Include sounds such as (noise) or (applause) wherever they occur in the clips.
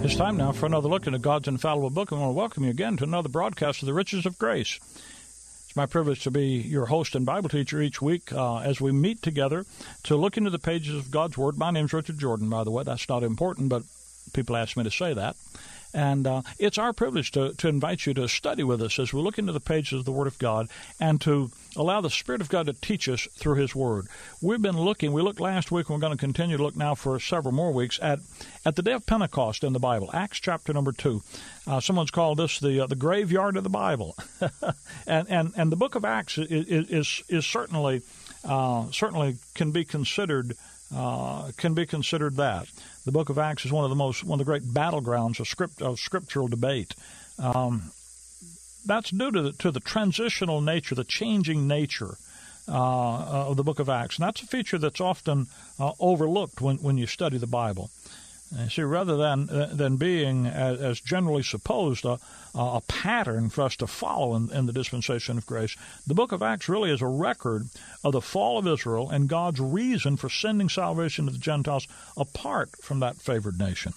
It's time now for another look into God's infallible book. and I want to welcome you again to another broadcast of the Riches of Grace. It's my privilege to be your host and Bible teacher each week uh, as we meet together to look into the pages of God's Word. My name's Richard Jordan, by the way. That's not important, but people ask me to say that. And uh, it's our privilege to, to invite you to study with us as we look into the pages of the Word of God and to allow the Spirit of God to teach us through His Word. We've been looking, we looked last week, and we're going to continue to look now for several more weeks at, at the day of Pentecost in the Bible, Acts chapter number 2. Uh, someone's called this the, uh, the graveyard of the Bible. (laughs) and, and, and the book of Acts is, is, is certainly, uh, certainly can be considered. Uh, can be considered that. The book of Acts is one of the most one of the great battlegrounds of script of scriptural debate. Um, that's due to the, to the transitional nature, the changing nature uh, of the book of Acts. And that's a feature that's often uh, overlooked when, when you study the Bible. And see, rather than uh, than being, as, as generally supposed, a, a, pattern for us to follow in, in, the dispensation of grace, the book of Acts really is a record of the fall of Israel and God's reason for sending salvation to the Gentiles apart from that favored nation.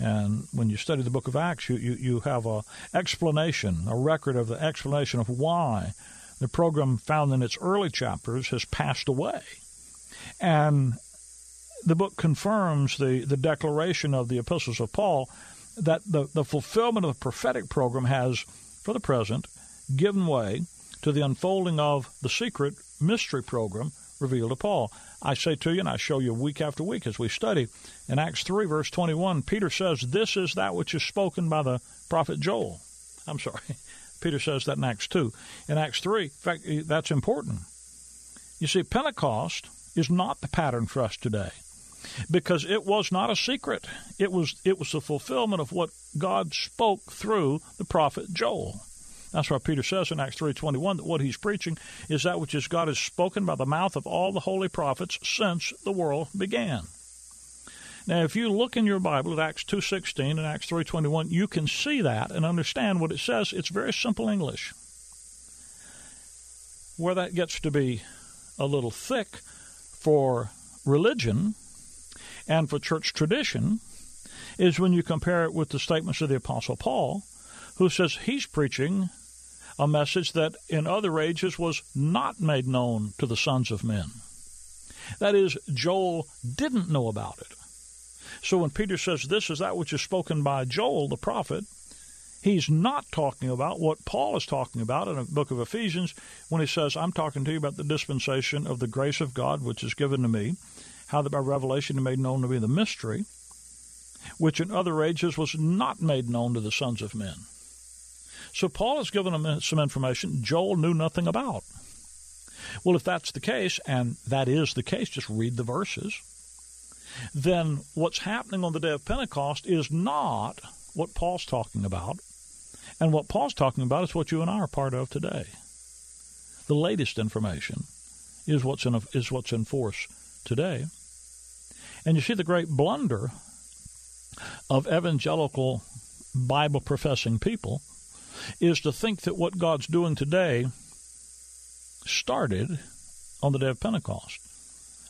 And when you study the book of Acts, you, you, you have a explanation, a record of the explanation of why the program found in its early chapters has passed away. And the book confirms the, the declaration of the epistles of Paul that the, the fulfillment of the prophetic program has, for the present, given way to the unfolding of the secret mystery program revealed to Paul. I say to you, and I show you week after week as we study, in Acts 3, verse 21, Peter says, This is that which is spoken by the prophet Joel. I'm sorry. (laughs) Peter says that in Acts 2. In Acts 3, in fact, that's important. You see, Pentecost is not the pattern for us today because it was not a secret. It was it was the fulfillment of what God spoke through the prophet Joel. That's why Peter says in Acts 3:21 that what he's preaching is that which is God has spoken by the mouth of all the holy prophets since the world began. Now, if you look in your Bible at Acts 2:16 and Acts 3:21, you can see that and understand what it says. It's very simple English. Where that gets to be a little thick for religion and for church tradition is when you compare it with the statements of the apostle Paul, who says he's preaching a message that in other ages was not made known to the sons of men. That is, Joel didn't know about it. So when Peter says this is that which is spoken by Joel the prophet, he's not talking about what Paul is talking about in the book of Ephesians when he says, I'm talking to you about the dispensation of the grace of God which is given to me, how that by revelation he made known to be the mystery, which in other ages was not made known to the sons of men. So Paul has given them some information Joel knew nothing about. Well, if that's the case, and that is the case, just read the verses, then what's happening on the day of Pentecost is not what Paul's talking about. And what Paul's talking about is what you and I are part of today. The latest information is what's in, is what's in force today. And you see the great blunder of evangelical Bible professing people is to think that what God's doing today started on the day of Pentecost,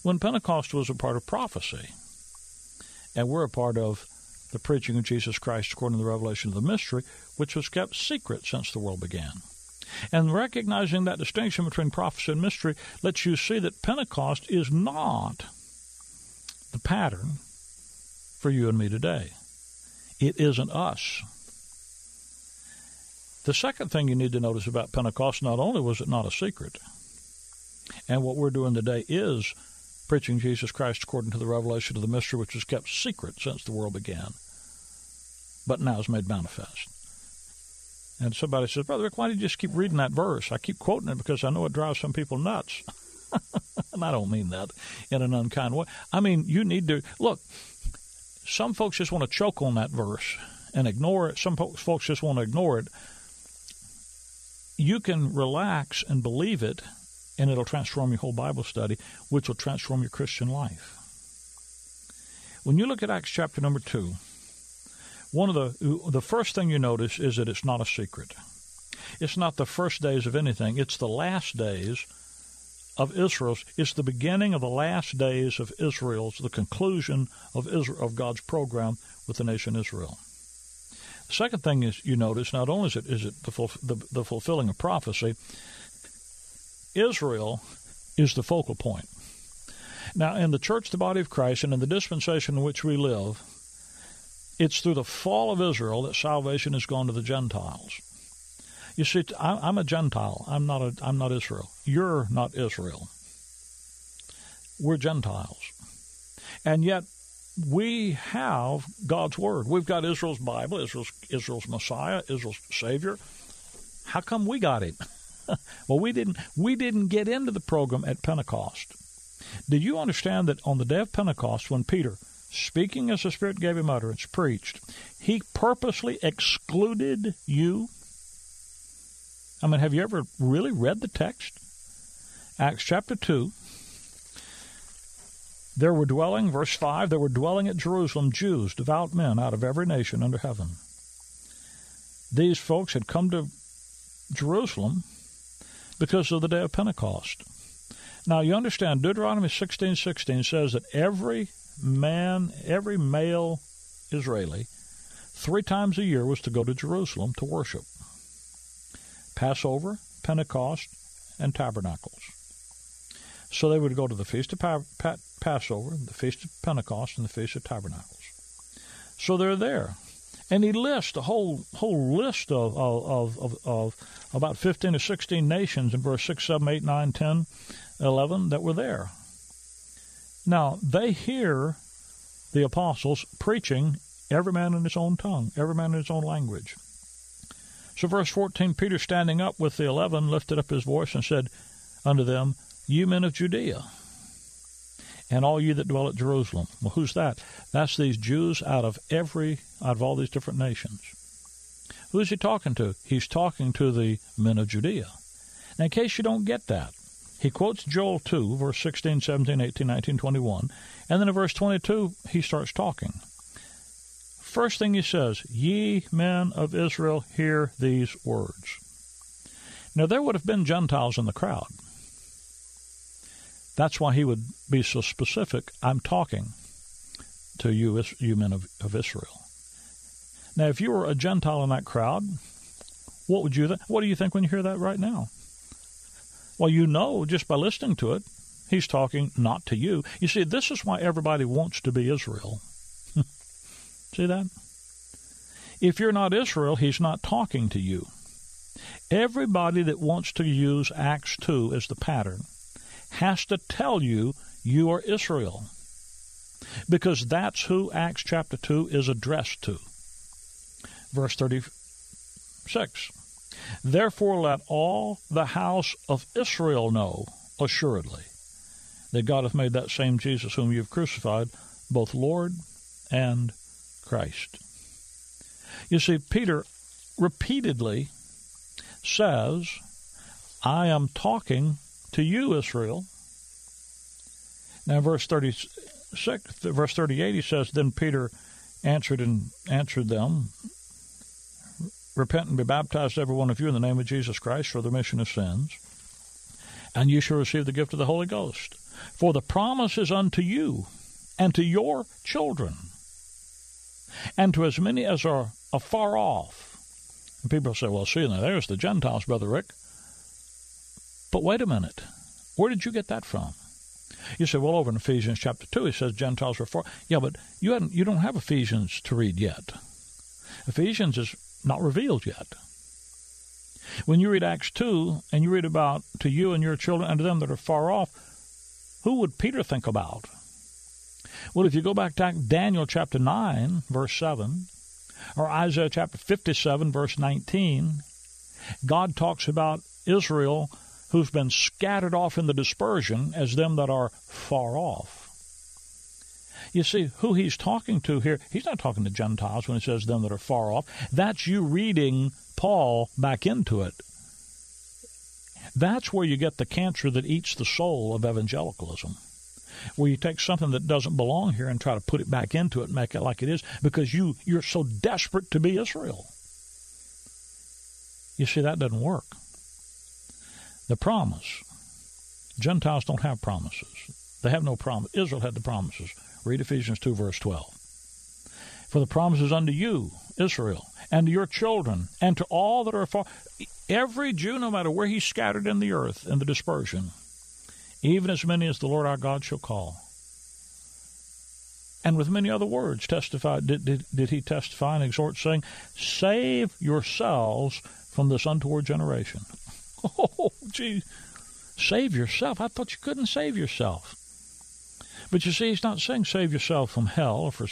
when Pentecost was a part of prophecy. And we're a part of the preaching of Jesus Christ according to the revelation of the mystery, which was kept secret since the world began. And recognizing that distinction between prophecy and mystery lets you see that Pentecost is not the pattern for you and me today. It isn't us. The second thing you need to notice about Pentecost, not only was it not a secret, and what we're doing today is preaching Jesus Christ according to the revelation of the mystery which was kept secret since the world began, but now is made manifest. And somebody says, Brother Rick, why do you just keep reading that verse? I keep quoting it because I know it drives some people nuts. (laughs) and I don't mean that in an unkind way. I mean, you need to look, some folks just want to choke on that verse and ignore it. Some folks just want to ignore it you can relax and believe it, and it'll transform your whole Bible study, which will transform your Christian life. When you look at Acts chapter number 2, one of the the first thing you notice is that it's not a secret. It's not the first days of anything, it's the last days of Israel's. It's the beginning of the last days of Israel's, the conclusion of Israel, of God's program with the nation Israel. The second thing is you notice not only is it is it the, the, the fulfilling of prophecy, Israel is the focal point. Now, in the church, the body of Christ, and in the dispensation in which we live, it's through the fall of Israel that salvation has gone to the Gentiles. You see, I'm a Gentile. I'm not a, I'm not Israel. You're not Israel. We're Gentiles, and yet we have God's word. We've got Israel's Bible, Israel's Israel's Messiah, Israel's Savior. How come we got it? (laughs) well, we didn't. We didn't get into the program at Pentecost. Do you understand that on the day of Pentecost, when Peter, speaking as the Spirit gave him utterance, preached, he purposely excluded you? I mean, have you ever really read the text? Acts chapter 2. There were dwelling, verse 5, there were dwelling at Jerusalem Jews, devout men out of every nation under heaven. These folks had come to Jerusalem because of the day of Pentecost. Now you understand Deuteronomy 16:16 says that every man, every male Israeli, three times a year was to go to Jerusalem to worship. Passover, Pentecost, and Tabernacles. So they would go to the Feast of pa- pa- Passover, the Feast of Pentecost, and the Feast of Tabernacles. So they're there. And he lists a whole whole list of, of, of, of, about 15 or 16 nations in verse 6, 7, 8, 9, 10, 11 that were there. Now, they hear the apostles preaching every man in his own tongue, every man in his own language. So, verse 14 Peter standing up with the eleven lifted up his voice and said unto them, You men of Judea, and all you that dwell at Jerusalem. Well, who's that? That's these Jews out of every, out of all these different nations. Who is he talking to? He's talking to the men of Judea. Now, in case you don't get that, he quotes Joel 2, verse 16, 17, 18, 19, 21, and then in verse 22, he starts talking. First thing he says, Ye men of Israel, hear these words. Now, there would have been Gentiles in the crowd. That's why he would be so specific. I'm talking to you, you men of, of Israel. Now, if you were a Gentile in that crowd, what would you th- what do you think when you hear that right now? Well, you know just by listening to it, he's talking not to you. You see, this is why everybody wants to be Israel. (laughs) See that? If you're not Israel, he's not talking to you. Everybody that wants to use Acts 2 as the pattern has to tell you you are Israel. Because that's who Acts chapter 2 is addressed to. Verse 36 Therefore let all the house of Israel know assuredly that God hath made that same Jesus whom you have crucified both Lord and Christ. You see, Peter repeatedly says, I am talking to you, Israel. Now, verse 36, verse 38, he says, Then Peter answered and answered them, Repent and be baptized, every one of you, in the name of Jesus Christ for the remission of sins, and you shall receive the gift of the Holy Ghost. For the promise is unto you and to your children and to as many as are afar off. And people say, well, see, now there's the Gentiles, Brother Rick. But wait a minute. Where did you get that from? You say, well, over in Ephesians chapter 2, he says Gentiles are far. Yeah, but you, hadn't, you don't have Ephesians to read yet. Ephesians is not revealed yet. When you read Acts 2 and you read about to you and your children and to them that are far off, who would Peter think about? Well, if you go back to Daniel chapter 9, verse 7, or Isaiah chapter 57, verse 19, God talks about Israel who's been scattered off in the dispersion as them that are far off. You see, who he's talking to here, he's not talking to Gentiles when he says them that are far off. That's you reading Paul back into it. That's where you get the cancer that eats the soul of evangelicalism where you take something that doesn't belong here and try to put it back into it and make it like it is because you you're so desperate to be Israel. You see that doesn't work. The promise Gentiles don't have promises. They have no promise. Israel had the promises. Read Ephesians 2, verse 12. For the promises unto you, Israel, and to your children, and to all that are far. Every Jew, no matter where he's scattered in the earth in the dispersion, even as many as the Lord our God shall call. And with many other words, testified did, did, did he testify and exhort, saying, Save yourselves from this untoward generation. (laughs) Oh, gee, save yourself. I thought you couldn't save yourself. But you see, he's not saying save yourself from hell or for,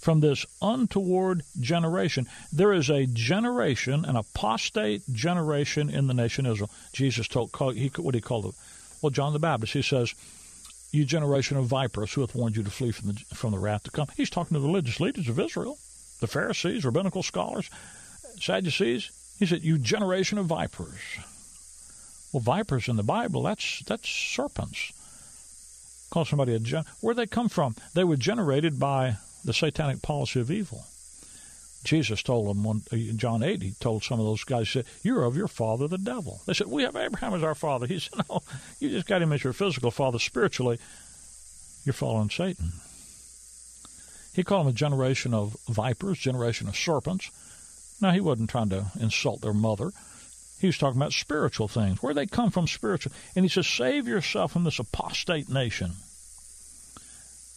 from this untoward generation. There is a generation, an apostate generation in the nation Israel. Jesus told, he, what he called it? Well, John the Baptist, he says, you generation of vipers, who hath warned you to flee from the, from the wrath to come? He's talking to the religious leaders of Israel, the Pharisees, rabbinical scholars, Sadducees. He said, you generation of vipers. Well, vipers in the Bible, that's, that's serpents. Call somebody a gen- where they come from? They were generated by the satanic policy of evil. Jesus told them one, in John 8, he told some of those guys, he said, You're of your father, the devil. They said, We have Abraham as our father. He (laughs) said, No, you just got him as your physical father. Spiritually, you're following Satan. He called them a generation of vipers, generation of serpents. Now, he wasn't trying to insult their mother. He was talking about spiritual things, where they come from spiritual. And he says, Save yourself from this apostate nation.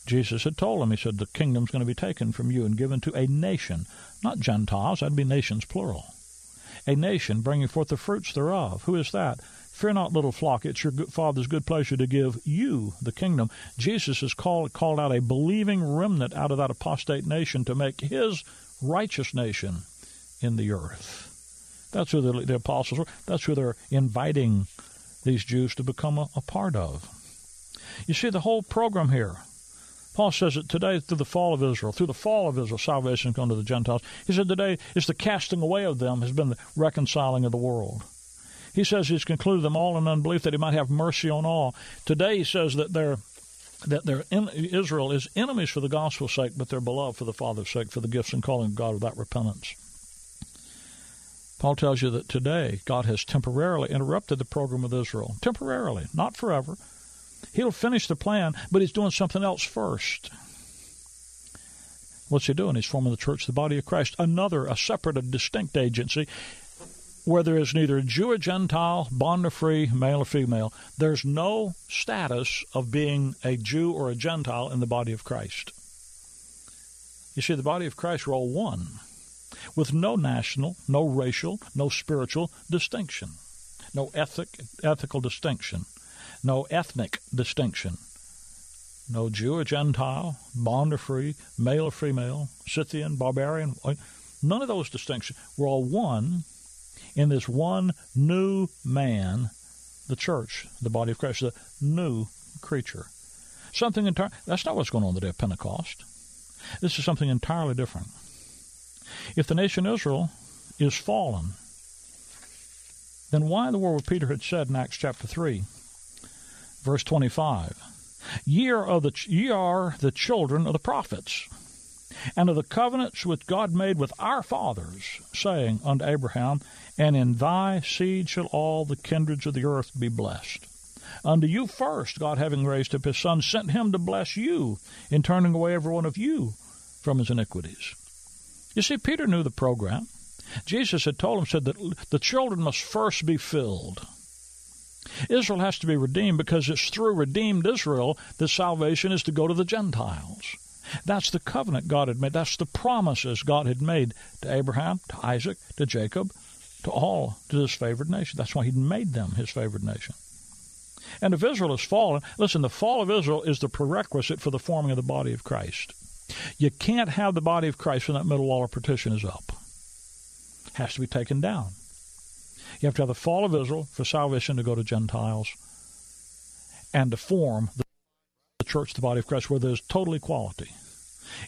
Jesus had told him, He said, The kingdom's going to be taken from you and given to a nation, not Gentiles, that'd be nations plural. A nation bringing forth the fruits thereof. Who is that? Fear not, little flock, it's your good Father's good pleasure to give you the kingdom. Jesus has called, called out a believing remnant out of that apostate nation to make his righteous nation in the earth. That's who the, the apostles were. That's who they're inviting these Jews to become a, a part of. You see, the whole program here, Paul says that today, through the fall of Israel, through the fall of Israel, salvation has come to the Gentiles. He said today is the casting away of them has been the reconciling of the world. He says he's concluded them all in unbelief that he might have mercy on all. Today he says that they're that they're in, Israel is enemies for the gospel's sake, but they're beloved for the Father's sake, for the gifts and calling of God without repentance. Paul tells you that today God has temporarily interrupted the program of Israel. Temporarily, not forever. He'll finish the plan, but he's doing something else first. What's he doing? He's forming the church, the body of Christ, another, a separate, a distinct agency where there is neither Jew or Gentile, bond or free, male or female. There's no status of being a Jew or a Gentile in the body of Christ. You see, the body of Christ, we're all one with no national, no racial, no spiritual distinction, no ethic, ethical distinction, no ethnic distinction, no Jew or Gentile, bond or free, male or female, Scythian, barbarian, none of those distinctions. We're all one in this one new man, the church, the body of Christ, the new creature. Something entirely, that's not what's going on the day of Pentecost. This is something entirely different. If the nation Israel is fallen, then why in the world would Peter had said in Acts chapter 3, verse 25, ye are, of the, ye are the children of the prophets, and of the covenants which God made with our fathers, saying unto Abraham, And in thy seed shall all the kindreds of the earth be blessed. Unto you first, God having raised up his Son, sent him to bless you in turning away every one of you from his iniquities. You see, Peter knew the program. Jesus had told him, said that the children must first be filled. Israel has to be redeemed because it's through redeemed Israel that salvation is to go to the Gentiles. That's the covenant God had made. That's the promises God had made to Abraham, to Isaac, to Jacob, to all, to this favored nation. That's why He made them His favored nation. And if Israel has fallen, listen, the fall of Israel is the prerequisite for the forming of the body of Christ. You can't have the body of Christ when that middle wall of partition is up. It has to be taken down. You have to have the fall of Israel for salvation to go to Gentiles and to form the church, the body of Christ, where there's total equality.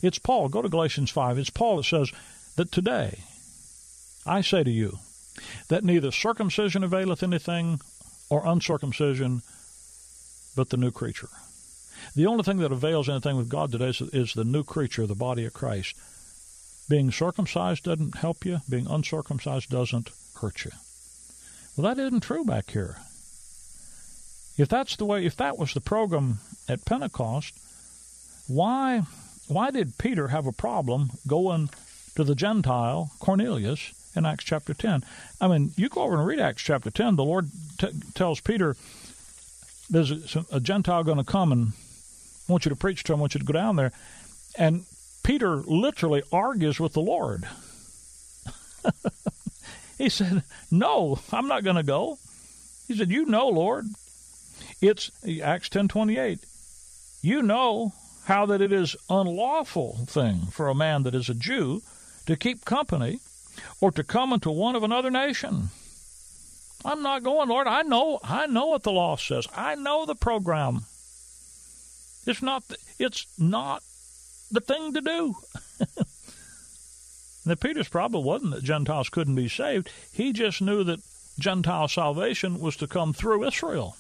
It's Paul. Go to Galatians 5. It's Paul that says that today, I say to you, that neither circumcision availeth anything or uncircumcision, but the new creature. The only thing that avails anything with God today is, is the new creature, the body of Christ. Being circumcised doesn't help you, being uncircumcised doesn't hurt you. Well, that isn't true back here. If that's the way, if that was the program at Pentecost, why why did Peter have a problem going to the Gentile Cornelius in Acts chapter 10? I mean, you go over and read Acts chapter 10. The Lord t- tells Peter, "There's a, a Gentile going to come and want you to preach to him. I want you to go down there." And Peter literally argues with the Lord. (laughs) he said, "No, I'm not going to go." He said, "You know, Lord, it's Acts 10:28. You know how that it is unlawful thing for a man that is a Jew to keep company or to come into one of another nation. I'm not going, Lord. I know I know what the law says. I know the program. It's not the, it's not the thing to do. (laughs) now Peter's problem wasn't that Gentiles couldn't be saved. He just knew that Gentile salvation was to come through Israel.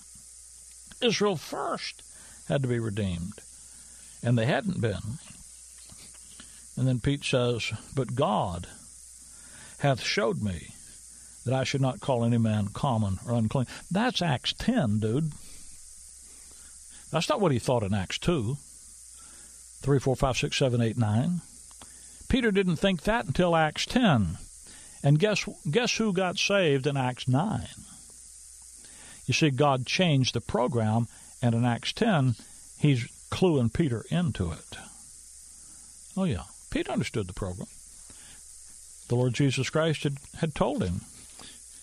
Israel first had to be redeemed and they hadn't been. And then Pete says, But God hath showed me that I should not call any man common or unclean. That's Acts 10, dude. That's not what he thought in Acts 2. 3, 4, 5, 6, 7, 8, 9. Peter didn't think that until Acts 10. And guess, guess who got saved in Acts 9? You see, God changed the program, and in Acts 10, he's cluing Peter into it. Oh, yeah. Peter understood the program. The Lord Jesus Christ had, had told him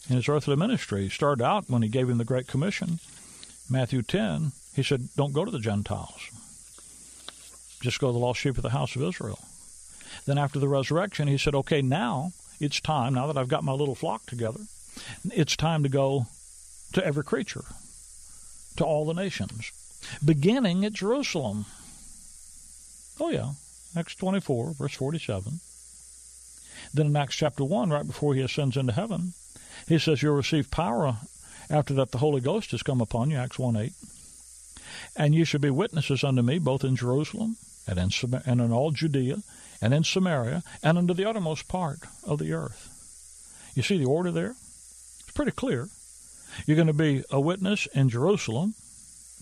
in his earthly ministry. He started out when he gave him the Great Commission. Matthew 10, he said, Don't go to the Gentiles. Just go to the lost sheep of the house of Israel. Then after the resurrection, he said, Okay, now it's time, now that I've got my little flock together, it's time to go to every creature, to all the nations beginning at Jerusalem. Oh, yeah. Acts 24, verse 47. Then in Acts chapter 1, right before he ascends into heaven, he says, You'll receive power after that the Holy Ghost has come upon you, Acts 1 8. And you shall be witnesses unto me both in Jerusalem and in, and in all Judea and in Samaria and unto the uttermost part of the earth. You see the order there? It's pretty clear. You're going to be a witness in Jerusalem,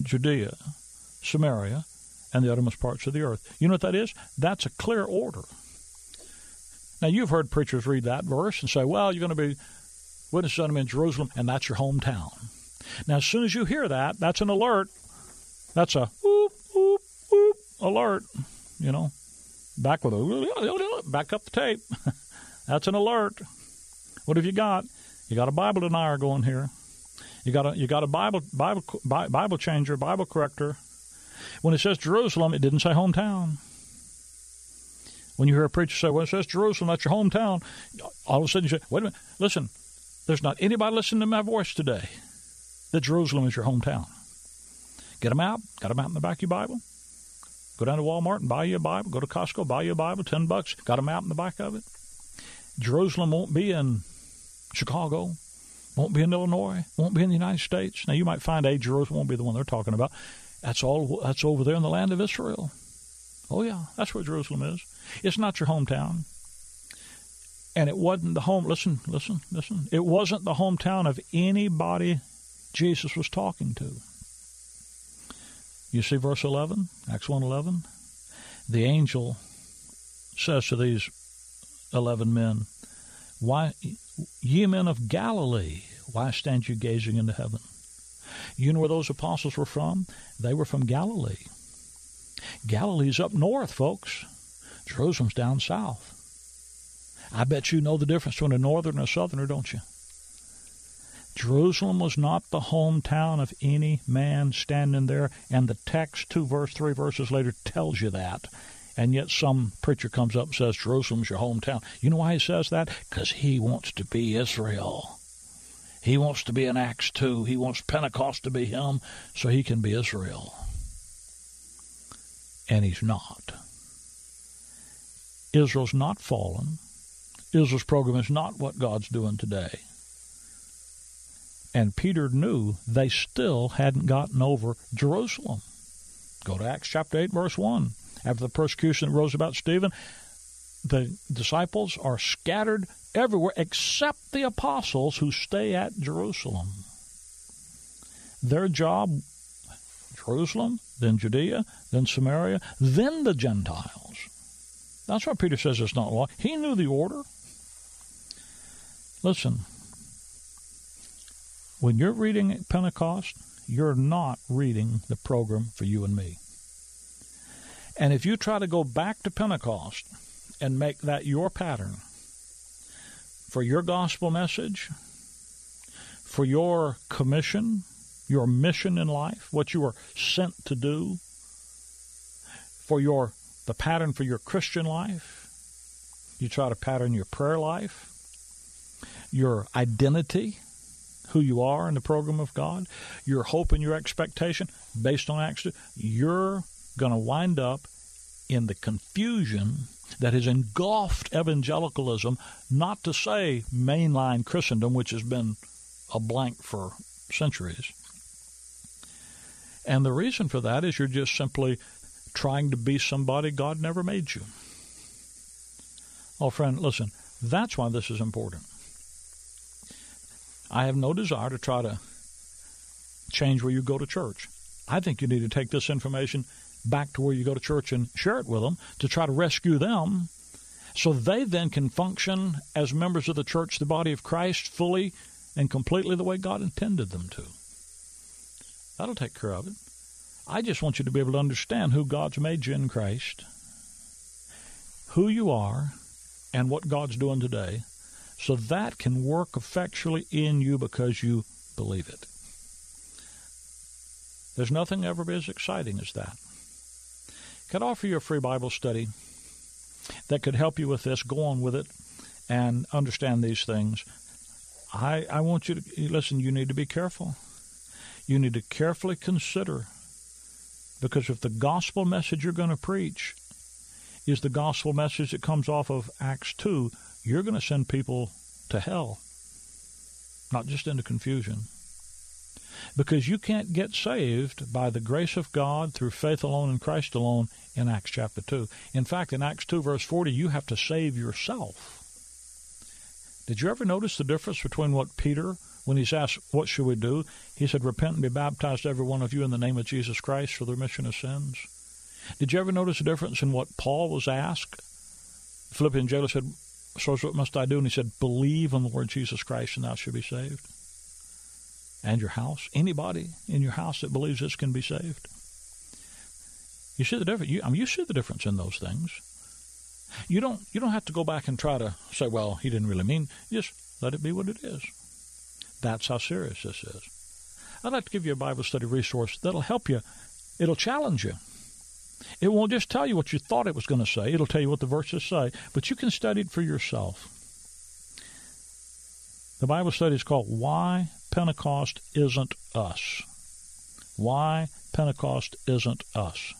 Judea, Samaria, and the uttermost parts of the earth. You know what that is? That's a clear order. Now, you've heard preachers read that verse and say, well, you're going to be witnesses unto me in Jerusalem, and that's your hometown. Now, as soon as you hear that, that's an alert. That's a whoop, whoop, whoop alert. You know, back with a back up the tape. (laughs) that's an alert. What have you got? You got a Bible denier going here. You got a you got a Bible Bible Bible changer, Bible corrector. When it says Jerusalem, it didn't say hometown. When you hear a preacher say, "Well, it says Jerusalem, that's your hometown," all of a sudden you say, "Wait a minute, listen." There's not anybody listening to my voice today that Jerusalem is your hometown. Get a map. Got a map in the back of your Bible. Go down to Walmart and buy you a Bible. Go to Costco, buy you a Bible, ten bucks. Got a map in the back of it. Jerusalem won't be in Chicago won't be in Illinois, won't be in the United States. Now you might find a Jerusalem won't be the one they're talking about. That's all. That's over there in the land of Israel. Oh yeah, that's where Jerusalem is. It's not your hometown, and it wasn't the home. Listen, listen, listen. It wasn't the hometown of anybody Jesus was talking to. You see verse 11, Acts 1:11. The angel says to these 11 men, "Why Ye men of Galilee, why stand you gazing into heaven? You know where those apostles were from? They were from Galilee. Galilee's up north, folks. Jerusalem's down south. I bet you know the difference between a northerner and a southerner, don't you? Jerusalem was not the hometown of any man standing there, and the text, two verse, three verses later, tells you that and yet some preacher comes up and says Jerusalem's your hometown. You know why he says that? Because he wants to be Israel. He wants to be in Acts 2. He wants Pentecost to be him so he can be Israel. And he's not. Israel's not fallen. Israel's program is not what God's doing today. And Peter knew they still hadn't gotten over Jerusalem. Go to Acts chapter 8, verse 1 after the persecution that rose about Stephen, the disciples are scattered everywhere except the apostles who stay at Jerusalem. their job, Jerusalem, then Judea, then Samaria, then the Gentiles. That's why Peter says it's not law. He knew the order. Listen, when you're reading Pentecost, you're not reading the program for you and me. And if you try to go back to Pentecost and make that your pattern for your gospel message, for your commission, your mission in life, what you are sent to do, for your the pattern for your Christian life. You try to pattern your prayer life, your identity, who you are in the program of God, your hope and your expectation based on Acts 2. You're going to wind up in the confusion that has engulfed evangelicalism, not to say mainline Christendom, which has been a blank for centuries. And the reason for that is you're just simply trying to be somebody God never made you. Oh, friend, listen, that's why this is important. I have no desire to try to change where you go to church. I think you need to take this information back to where you go to church and share it with them to try to rescue them so they then can function as members of the church, the body of Christ, fully and completely the way God intended them to. That'll take care of it. I just want you to be able to understand who God's made you in Christ, who you are, and what God's doing today, so that can work effectually in you because you believe it. There's nothing ever as exciting as that. Could offer you a free Bible study that could help you with this. Go on with it and understand these things. I, I want you to listen, you need to be careful. You need to carefully consider because if the gospel message you're going to preach is the gospel message that comes off of Acts 2, you're going to send people to hell, not just into confusion. Because you can't get saved by the grace of God through faith alone in Christ alone in Acts chapter 2. In fact, in Acts 2, verse 40, you have to save yourself. Did you ever notice the difference between what Peter when he's asked, What should we do? He said, Repent and be baptized, every one of you, in the name of Jesus Christ for the remission of sins. Did you ever notice the difference in what Paul was asked? Philippian jailer said, So what must I do? And he said, Believe on the Lord Jesus Christ and thou shalt be saved. And your house. Anybody in your house that believes this can be saved. You see the difference. You, I mean, you see the difference in those things. You don't. You don't have to go back and try to say, "Well, he didn't really mean." Just let it be what it is. That's how serious this is. I'd like to give you a Bible study resource that'll help you. It'll challenge you. It won't just tell you what you thought it was going to say. It'll tell you what the verses say, but you can study it for yourself. The Bible study is called Why Pentecost Isn't Us. Why Pentecost Isn't Us.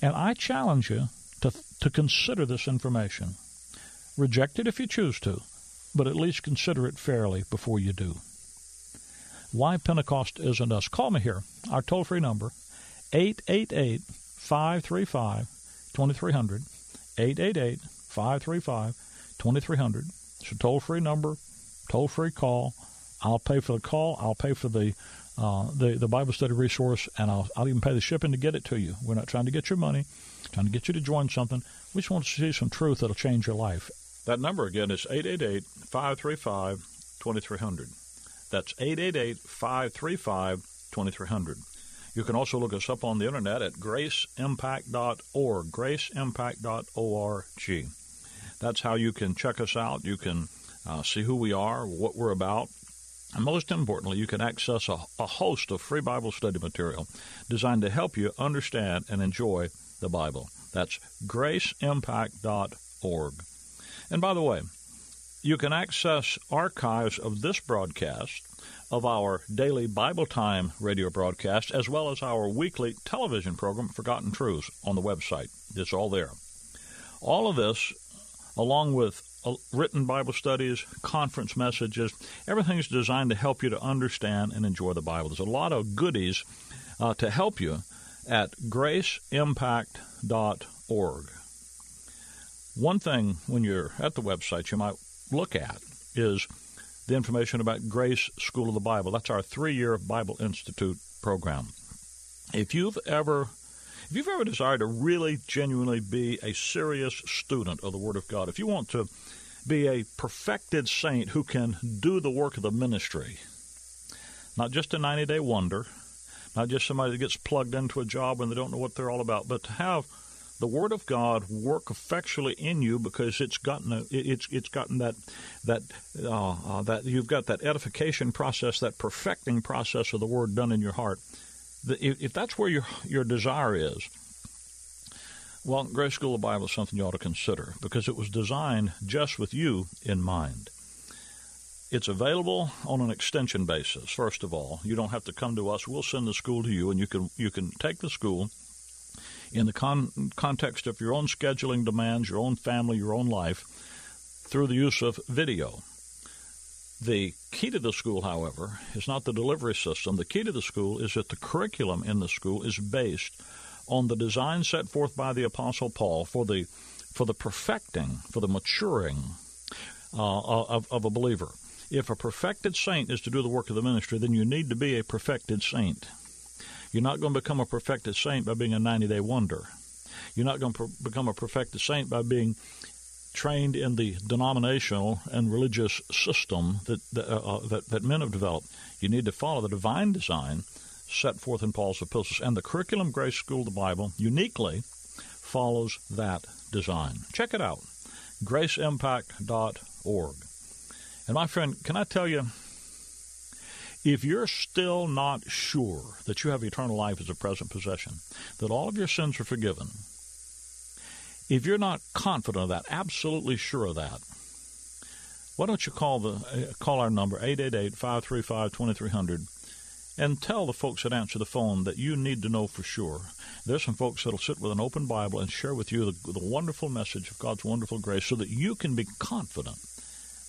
And I challenge you to, to consider this information. Reject it if you choose to but at least consider it fairly before you do. Why Pentecost isn't us? Call me here. Our toll free number, 888 535 2300. 888 535 2300. It's a toll free number, toll free call. I'll pay for the call. I'll pay for the uh, the the Bible study resource, and I'll I'll even pay the shipping to get it to you. We're not trying to get your money, trying to get you to join something. We just want to see some truth that'll change your life. That number again is 888 535 2300. That's 888 535 2300. You can also look us up on the internet at graceimpact.org, graceimpact.org. That's how you can check us out. You can uh, see who we are, what we're about, and most importantly, you can access a, a host of free Bible study material designed to help you understand and enjoy the Bible. That's graceimpact.org. And by the way, you can access archives of this broadcast, of our daily Bible Time radio broadcast, as well as our weekly television program, Forgotten Truths, on the website. It's all there. All of this, along with uh, written Bible studies, conference messages, everything's designed to help you to understand and enjoy the Bible. There's a lot of goodies uh, to help you at graceimpact.org. One thing when you're at the website you might look at is the information about Grace School of the Bible. That's our three year Bible Institute program. If you've ever if you've ever desired to really genuinely be a serious student of the Word of God, if you want to be a perfected saint who can do the work of the ministry, not just a 90 day wonder, not just somebody that gets plugged into a job when they don't know what they're all about, but to have the Word of God work effectually in you because it's gotten a, it's it's gotten that that uh, uh, that you've got that edification process, that perfecting process of the Word done in your heart. If, if that's where your your desire is, well, Grace School of Bible is something you ought to consider because it was designed just with you in mind. It's available on an extension basis. First of all, you don't have to come to us. We'll send the school to you, and you can you can take the school in the con- context of your own scheduling demands, your own family, your own life, through the use of video. The key to the school, however, is not the delivery system. The key to the school is that the curriculum in the school is based on the design set forth by the Apostle Paul for the for the perfecting, for the maturing uh, of, of a believer. If a perfected saint is to do the work of the ministry, then you need to be a perfected saint. You're not going to become a perfected saint by being a 90 day wonder. You're not going to become a perfected saint by being trained in the denominational and religious system that that, uh, uh, that, that men have developed. You need to follow the divine design set forth in Paul's epistles, and the Curriculum Grace School of the Bible uniquely follows that design. Check it out, graceimpact.org. And my friend, can I tell you, if you're still not sure that you have eternal life as a present possession, that all of your sins are forgiven, if you're not confident of that, absolutely sure of that, why don't you call the uh, call our number 888-535-2300 and tell the folks that answer the phone that you need to know for sure. There's some folks that'll sit with an open Bible and share with you the, the wonderful message of God's wonderful grace so that you can be confident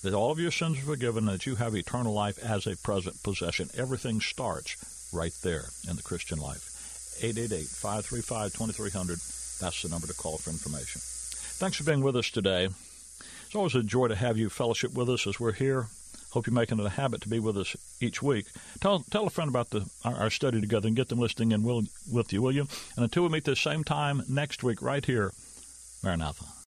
that all of your sins are forgiven and that you have eternal life as a present possession. Everything starts right there in the Christian life. 888-535-2300. That's the number to call for information. Thanks for being with us today. It's always a joy to have you fellowship with us as we're here. Hope you're making it a habit to be with us each week. Tell tell a friend about the our, our study together and get them listening in will, with you, will you? And until we meet this same time next week, right here, Maranatha.